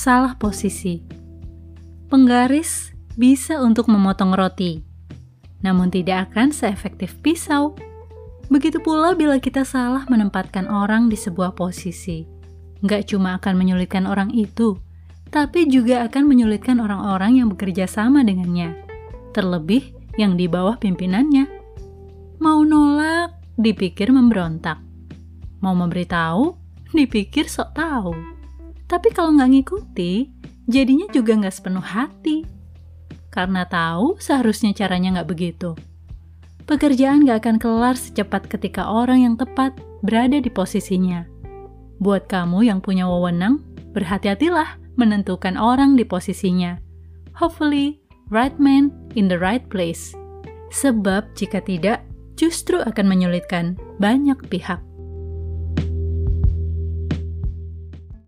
salah posisi. Penggaris bisa untuk memotong roti, namun tidak akan seefektif pisau. Begitu pula bila kita salah menempatkan orang di sebuah posisi. Nggak cuma akan menyulitkan orang itu, tapi juga akan menyulitkan orang-orang yang bekerja sama dengannya, terlebih yang di bawah pimpinannya. Mau nolak, dipikir memberontak. Mau memberitahu, dipikir sok tahu. Tapi kalau nggak ngikuti, jadinya juga nggak sepenuh hati. Karena tahu seharusnya caranya nggak begitu. Pekerjaan nggak akan kelar secepat ketika orang yang tepat berada di posisinya. Buat kamu yang punya wewenang, berhati-hatilah menentukan orang di posisinya. Hopefully, right man in the right place. Sebab jika tidak, justru akan menyulitkan banyak pihak.